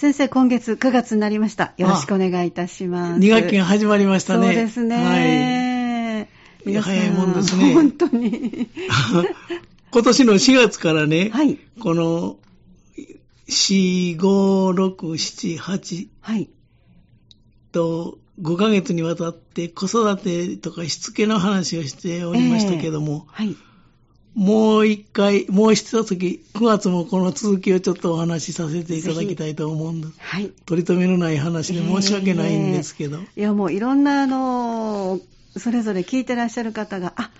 先生、今月9月になりました。よろしくお願いいたします。2学期が始まりましたね。そうですね。はい。早いもんですね。本当に。今年の4月からね、はい、この4、5、6、7、8、はい、と5ヶ月にわたって子育てとかしつけの話をしておりましたけども、えー、はい、もう一回、もう一月、9月もこの続きをちょっとお話しさせていただきたいと思うんです。はい。取り留めのない話で申し訳ないんですけど。えー、いや、もういろんな、あの、それぞれ聞いてらっしゃる方が、あ、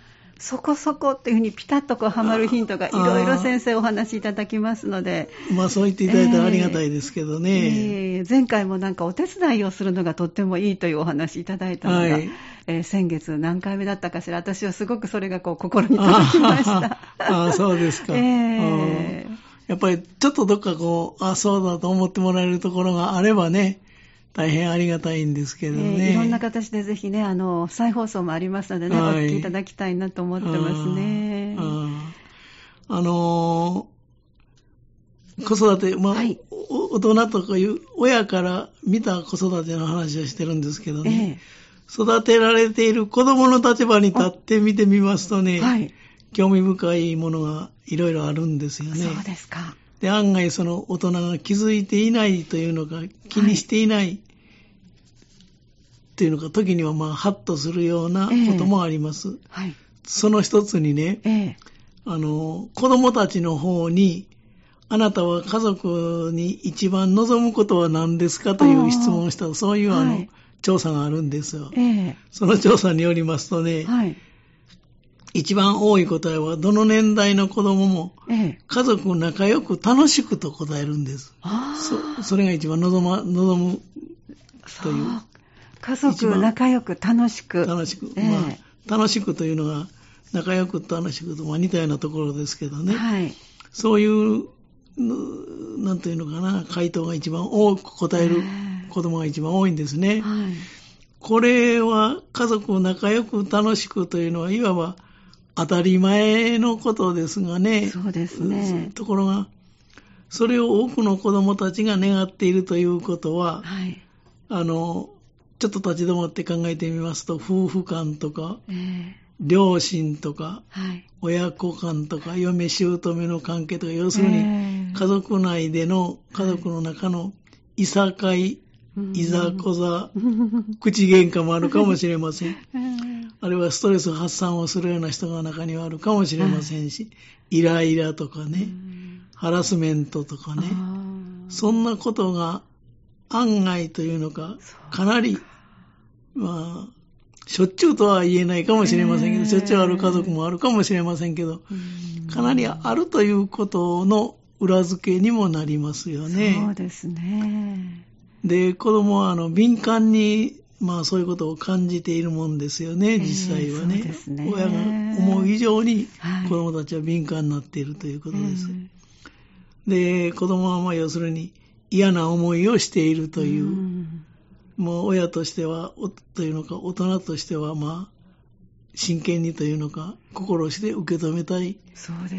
そこそこっていうふうにピタッとこうはまるヒントがいろいろ先生お話しいただきますので。まあそう言っていただいたらありがたいですけどね。えーえー、前回もなんかお手伝いをするのがとってもいいというお話いただいたのが、はい、えー、先月何回目だったかしら。私はすごくそれがこう心に届きました。ああ、そうですか。えー、やっぱりちょっとどっかこう、あそうだと思ってもらえるところがあればね、大変ありがたいんですけどね。えー、いろんな形でぜひね、あの、再放送もありますのでね、はい、お聞きいただきたいなと思ってますね。ああのー、子育て、まあ、はい、大人とかいう親から見た子育ての話をしてるんですけどね、えー、育てられている子供の立場に立って見てみますとね、はい、興味深いものがいろいろあるんですよね。そうですか。で、案外その大人が気づいていないというのか、気にしていない、はい、というのか、時にはまあ、ハッとするようなこともあります。えー、はい、その一つにね、えー、あの、子供たちの方に、あなたは家族に一番望むことは何ですかという質問をした、そういうあの、はい、調査があるんですよ。えー、その調査によりますとね、はい一番多い答えは、どの年代の子供も、家族仲良く楽しくと答えるんです。そそれが一番望ま望むという。家族仲良く楽しく。楽しく。えー、まあ、楽しくというのが、仲良く楽しくと、まあ、似たようなところですけどね。はい、そういう、なんというのかな、回答が一番多く答える子供が一番多いんですね。はい、これは家族仲良く楽しくというのは、いわば当たり前のことですがね。そうですね。ところが、それを多くの子供たちが願っているということは、はい、あの、ちょっと立ち止まって考えてみますと、夫婦間とか、えー、両親とか、はい、親子間とか、嫁姑の関係とか、要するに、家族内での、家族の中のいさかい、いざこざ、口喧嘩もあるかもしれません。あるいはストレス発散をするような人が中にはあるかもしれませんし、イライラとかね、ハラスメントとかね、そんなことが案外というのか、か。なり、まあ、しょっちゅうとは言えないかもしれませんけど、しょっちゅうある家族もあるかもしれませんけど、かなりあるということの裏付けにもなりますよね。そうですね。で、子供はあの敏感にまあそういうことを感じているもんですよね、実際はね。えー、ね。親が思う以上に子供たちは敏感になっているということです。はい、で、子供はまあ要するに嫌な思いをしているという、うもう親としては、というのか大人としてはまあ真剣にというのか、心して受け止めたい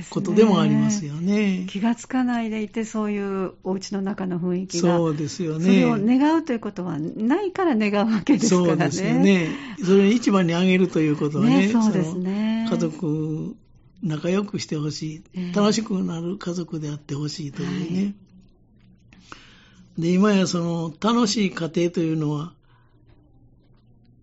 ことでもありますよね。ね気がつかないでいて、そういうお家の中の雰囲気が。そうですよね。それを願うということは、ないから願うわけですからね。そうですよね。それを一番にあげるということはね。ねそうですね。家族、仲良くしてほしい、楽しくなる家族であってほしいというね。はい、で、今やその、楽しい家庭というのは、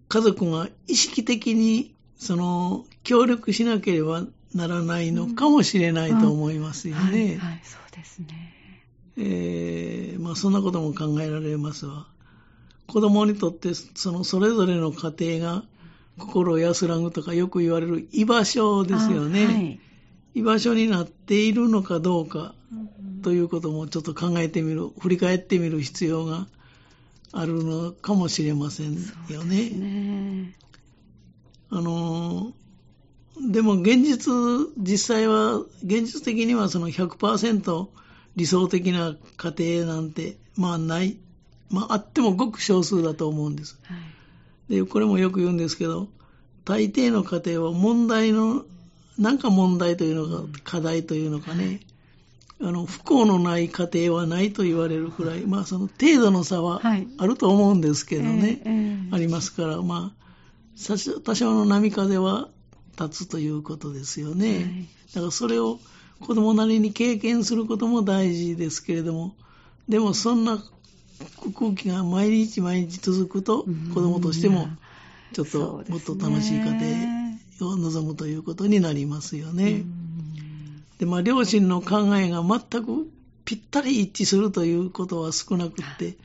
家族が意識的にその、協力しなければならないのかもしれないと思いますよね。うんはい、はい、そうですね。えー、まあそんなことも考えられますわ。子供にとって、そのそれぞれの家庭が心を安らぐとかよく言われる居場所ですよね。はい、居場所になっているのかどうかということもちょっと考えてみる、振り返ってみる必要があるのかもしれませんよね。ねあの、でも現実、実際は、現実的にはその100%理想的な家庭なんて、まあない、まああってもごく少数だと思うんです。はい、で、これもよく言うんですけど、大抵の家庭は問題の、なんか問題というのか、課題というのかね、あの不幸のない家庭はないと言われるくらい、まあ、その程度の差はあると思うんですけどね、えーえー、ありますから、まあ、多少の波風は立つということですよね。はい、だからそれを子供なりに経験することも大事ですけれども、でもそんな空気が毎日毎日続くと、子供としてもちょっともっと楽しい家庭を望むということになりますよね。で、まあ、両親の考えが全くぴったり一致するということは少なくって、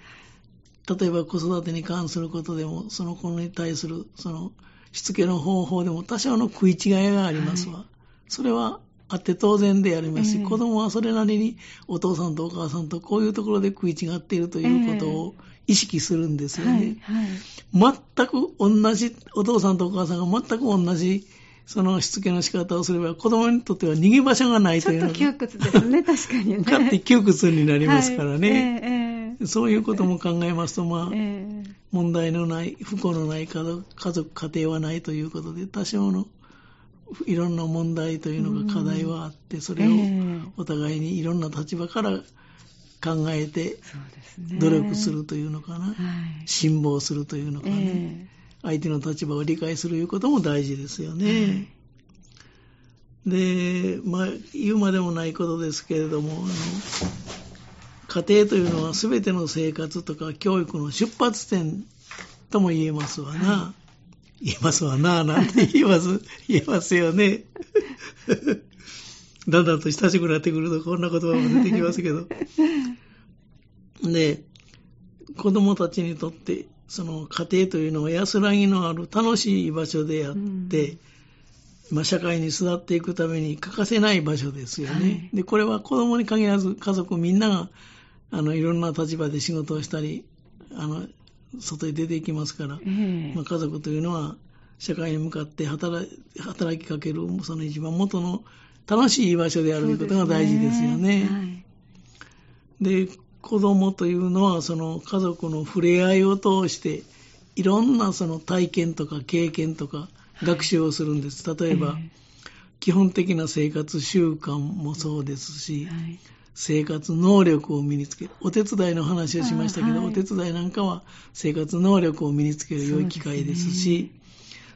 例えば子育てに関することでも、その子に対する、その、しつけの方法でも多少の食い違いがありますわ。はい、それはあって当然でありますし、えー、子供はそれなりにお父さんとお母さんとこういうところで食い違っているということを意識するんですよね。えーはいはい、全く同じ、お父さんとお母さんが全く同じそのしつけの仕方をすれば、子供にとっては逃げ場所がないというのが。ちょっと窮屈ですね、確かにね。かって窮屈になりますからね。はいえー、そういうことも考えますと、まあ、えー、問題のない、不幸のない家族、家族、家庭はないということで、多少のいろんな問題というのが課題はあって、それをお互いにいろんな立場から考えて、努力するというのかな、辛抱するというのかね。相手の立場を理解するいうことも大事ですよね。で、まあ、言うまでもないことですけれども、あの家庭というのは全ての生活とか教育の出発点とも言えますわな。はい、言えますわな、なんて言います、言えますよね。だんだんと親しくなってくるとこんな言葉も出てきますけど。で、子供たちにとってその家庭というのは安らぎのある楽しい場所であって、うん、まあ、社会に育っていくために欠かせない場所ですよね。はい、で、これは子供に限らず家族みんなが、あの、いろんな立場で仕事をしたり、あの、外に出ていきますから、えー、まあ、家族というのは社会に向かって働働きかける、その一番元の楽しい場所であることが大事ですよね。で、ねはい、子供というのはその家族の触れ合いを通していろんなその体験とか経験とか学習をするんです。例えば、基本的な生活習慣もそうですし、生活能力を身につける。お手伝いの話をしましたけど、お手伝いなんかは生活能力を身につける良い機会ですし、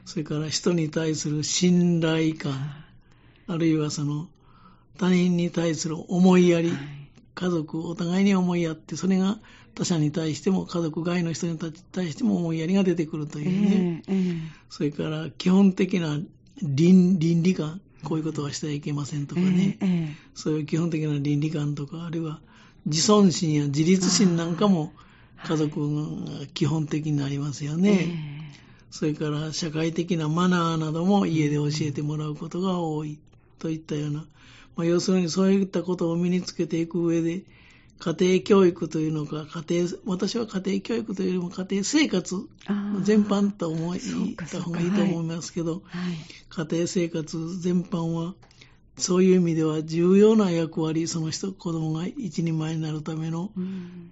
それから人に対する信頼感、あるいはその他人に対する思いやり、家族お互いに思いやって、それが他者に対しても、家族外の人に対しても思いやりが出てくるというね。えーえー、それから基本的な倫倫理観、こういうことはしてはいけませんとかね、えー、そういう基本的な倫理観とか、あるいは自尊心や自立心なんかも家族が基本的になりますよね。それから社会的なマナーなども家で教えてもらうことが多いといったような、まあ、要するにそういったことを身につけていく上で、家庭教育というのか、家庭、私は家庭教育というよりも家庭生活全般と思いた方がいいと思いますけど、はい、家庭生活全般は、そういう意味では重要な役割、その人、子供が一人前になるための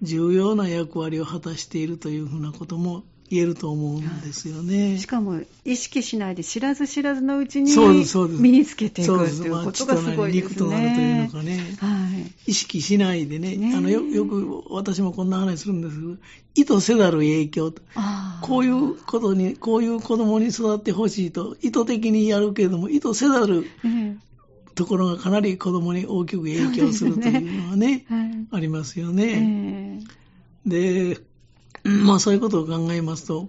重要な役割を果たしているというふうなことも言えると思うんですよね。しかも意識しないで知らず知らずのうちに身につけていくということがすごいですね。肉となるというのかね。はい、意識しないでね、ねあのよよく私もこんな話するんですけど、意図せざる影響こういうことに、こういう子供に育ってほしいと意図的にやるけれども、意図せざるところがかなり子供に大きく影響するというのはね、ね。はい、ありますよね。えー、で、まあそういうことを考えますと、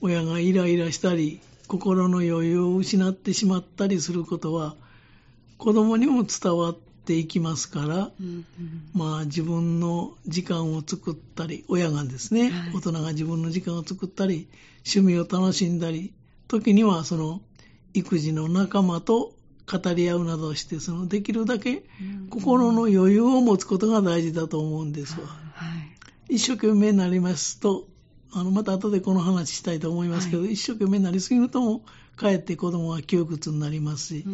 親がイライラしたり、心の余裕を失ってしまったりすることは、子供にも伝わっていきますから、うんうん、まあ自分の時間を作ったり、親がですね、はい、大人が自分の時間を作ったり、趣味を楽しんだり、時にはその育児の仲間と語り合うなどして、そのできるだけ心の余裕を持つことが大事だと思うんですわ。はい一生懸命になりますと、あの、また後でこの話したいと思いますけど、はい、一生懸命になりすぎるとも、かえって子供は窮屈になりますし、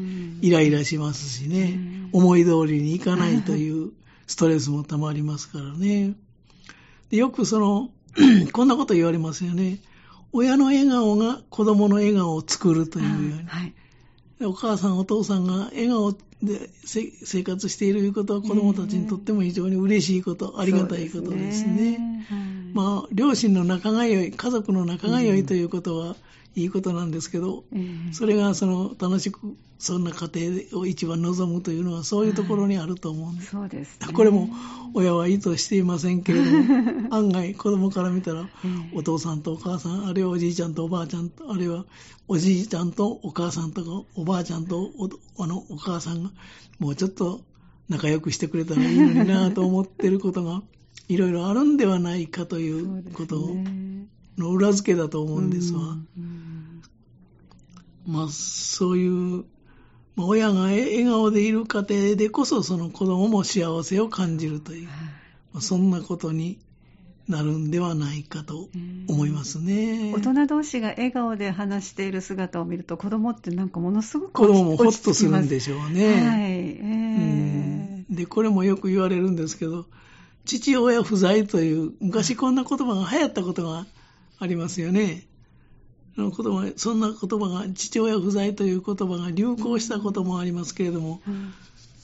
イライラしますしね、思い通りにいかないという ストレスもたまりますからね。でよくその、こんなこと言われますよね。親の笑顔が子供の笑顔を作るというように。はい、お母さん、お父さんが笑顔で生活していることは子供たちにとっても非常に嬉しいこと、ありがたいことですね。すねまあ、両親の仲が良い、家族の仲が良いということは、いいことなんですけど、それがその楽しくそんな家庭を一番望むというのはそういうところにあると思うんで。す。そうです、ね、これも親は意図していませんけれども、案外子供から見たら、お父さんとお母さん、あるいはおじいちゃんとおばあちゃん、あるいはおじいちゃんとお母さんとかおばあちゃんとおあのお母さんがもうちょっと仲良くしてくれたらいいのになと思ってることがいろいろあるんではないかということの裏付けだと思うんですわ。まあ、そういう、まあ、親が笑顔でいる家庭でこそその子供も幸せを感じるという、まあ、そんなことになるんではないかと思いますね。大人同士が笑顔で話している姿を見ると子供ってなんかものすごく子供もホッとするんでしょうね。はい。えー、うん、で、これもよく言われるんですけど、父親不在という昔こんな言葉が流行ったことがありますよね。の言葉そんな言葉が父親不在という言葉が流行したこともありますけれども、うん、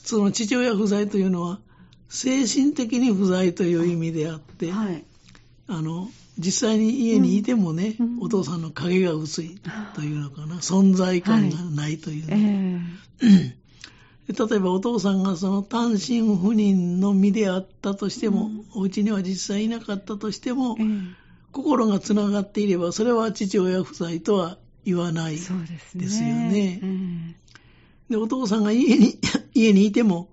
その父親不在というのは精神的に不在という意味であって、はい、あの実際に家にいてもね、うん、お父さんの影が薄いというのかな、存在感がないという、ね、はい。えー、例えばお父さんがその単身赴任の身であったとしても、うん、お家には実際いなかったとしても、えー心がつながっていれば、それは父親不在とは言わないですよね。で、ね。うん、お父さんが家に 家にいても、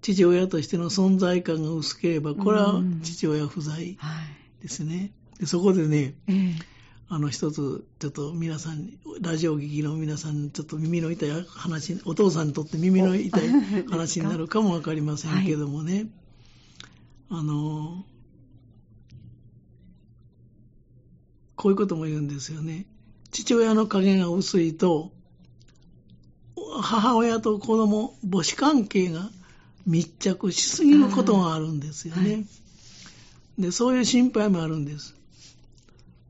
父親としての存在感が薄ければ、これは父親不在ですね。でそこでね、あの一つ、ちょっと皆さん、ラジオ劇の皆さん、ちょっと耳の痛い話、お父さんにとって耳の痛い話になるかもわかりませんけどもね、はい、あの、こういうことも言うんですよね。父親の加減が薄いと、母親と子供、母子関係が密着しすぎることがあるんですよね。はい、で、そういう心配もあるんです。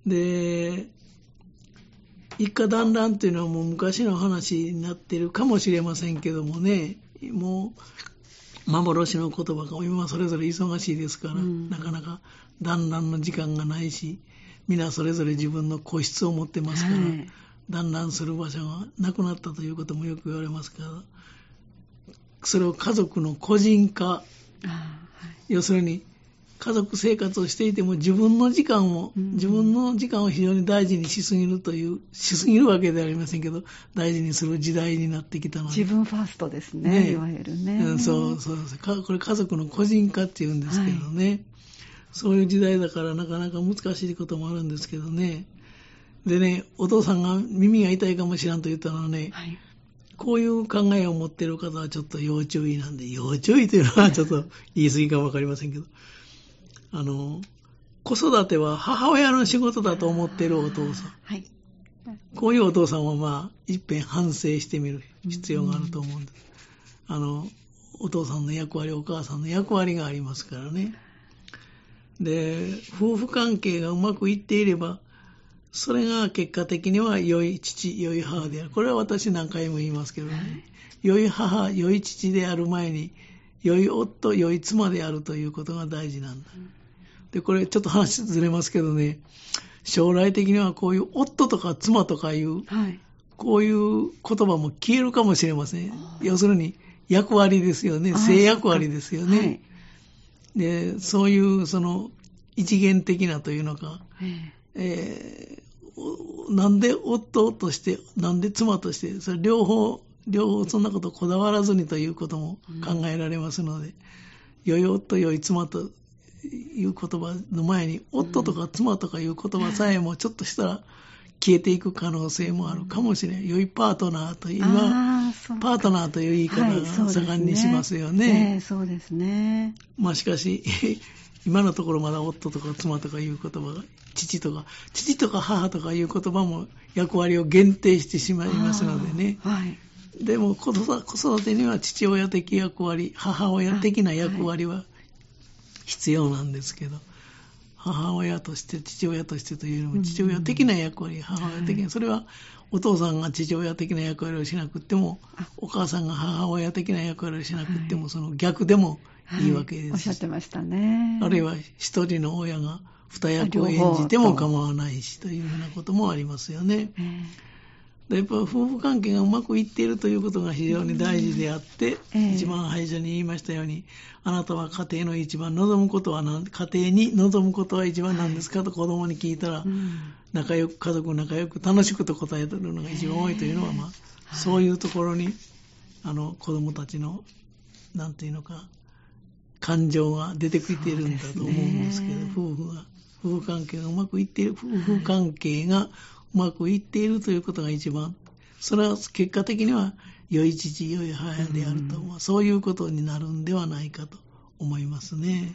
で、一家団らんっていうのはもう昔の話になってるかもしれませんけどもね、もう幻の言葉が今それぞれ忙しいですから、うん、なかなか団らんの時間がないし、皆それぞれ自分の個室を持ってますから、はい、団らんする場所がなくなったということもよく言われますから、それを家族の個人化、はい、要するに家族生活をしていても自分の時間を、うん、自分の時間を非常に大事にしすぎるという、しすぎるわけではありませんけど、大事にする時代になってきたので。自分ファーストですね、ねいわゆるね。うん、そうそうそうこれ家族の個人化っていうんですけどね。はいそういう時代だからなかなか難しいこともあるんですけどね。でね、お父さんが耳が痛いかもしらんと言ったのはね、はい、こういう考えを持っている方はちょっと要注意なんで、要注意というのはちょっと言い過ぎかもわかりませんけど、あの、子育ては母親の仕事だと思っているお父さん。はい、こういうお父さんはまあ、一遍反省してみる必要があると思うんです。あの、お父さんの役割、お母さんの役割がありますからね。で、夫婦関係がうまくいっていれば、それが結果的には良い父、良い母である。これは私何回も言いますけどね。はい、良い母、良い父である前に、良い夫、良い妻であるということが大事なんだ。で、これちょっと話ずれますけどね、将来的にはこういう夫とか妻とかいう、はい、こういう言葉も消えるかもしれません。要するに役割ですよね。性役割ですよね。で、そういうその一元的なというのか、えー、なんで夫として、なんで妻として、それ両方、両方そんなことこだわらずにということも考えられますので、うん、良い夫、良い妻という言葉の前に、夫とか妻とかいう言葉さえもちょっとしたら消えていく可能性もあるかもしれない。良いパートナーという、今、パートナーという言い方が盛んにしますよね。そうですね。まあしかし、今のところまだ夫とか妻とかいう言葉が、父とか、父とか母とかいう言葉も役割を限定してしまいますのでね。はい、でも子育てには父親的役割、母親的な役割は必要なんですけど、母親として父親としてというよりも父親的な役割、母親的な、それはお父さんが父親的な役割をしなくってもお母さんが母親的な役割をしなくっても、その逆でもい。いわけです、おっしゃってましたね。あるいは一人の親が二役を演じても構わないしというようなこともありますよね。やっぱ夫婦関係がうまくいっているということが非常に大事であって、うん、一番最初に言いましたように、あなたは家庭の一番望むことは何、家庭に望むことは一番何ですかと子供に聞いたら、仲良く、家族仲良く楽しくと答えてるのが一番多いというのは、まあ、そういうところに、あの、子供たちの、なんていうのか、感情が出てきているんだと思うんですけど、夫婦が、夫婦関係がうまくいっている、夫婦関係がうまくいっているということが一番、それは結果的には良い父、良い母であると、うん、そういうことになるんではないかと思いますね。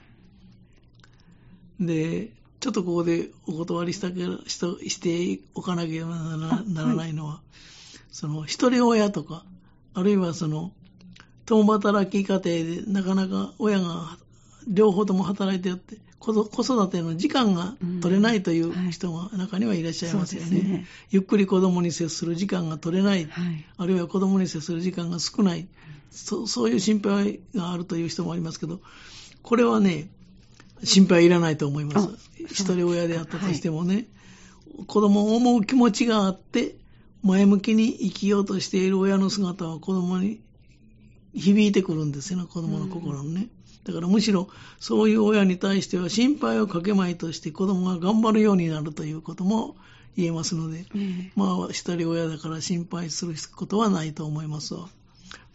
で、ちょっとここでお断りしたけししておかなければならないのは、はい、その一人親とか、あるいはその共働き家庭でなかなか親が両方とも働いてやって、子育ての時間が取れないという人が中にはいらっしゃいますよね。うんはい、ねゆっくり子供に接する時間が取れない、はい、あるいは子供に接する時間が少ない、そそういう心配があるという人もありますけど、これはね、心配いらないと思います。一人親であったとしてもね、はい、子供を思う気持ちがあって、前向きに生きようとしている親の姿は子供に響いてくるんですよね、子供の心にね。だからむしろそういう親に対しては心配をかけまいとして子供が頑張るようになるということも言えますので、うん、まあ一人親だから心配することはないと思いますわ。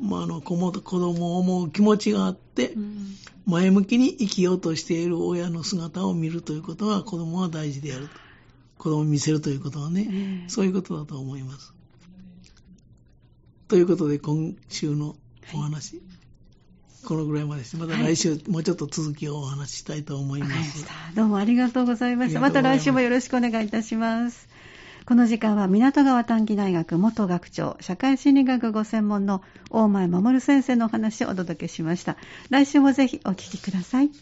まあ、あの子も子供を思う気持ちがあって、前向きに生きようとしている親の姿を見るということは子供は大事であると。子供を見せるということはね、そういうことだと思います。ということで今週のお話、はいこのぐらいまでして、また来週、もうちょっと続きをお話ししたいと思います。どうもありがとうございました。また来週もよろしくお願いいたします。この時間は港川短期大学元学長、社会心理学ご専門の大前守先生のお話をお届けしました。来週もぜひお聞きください。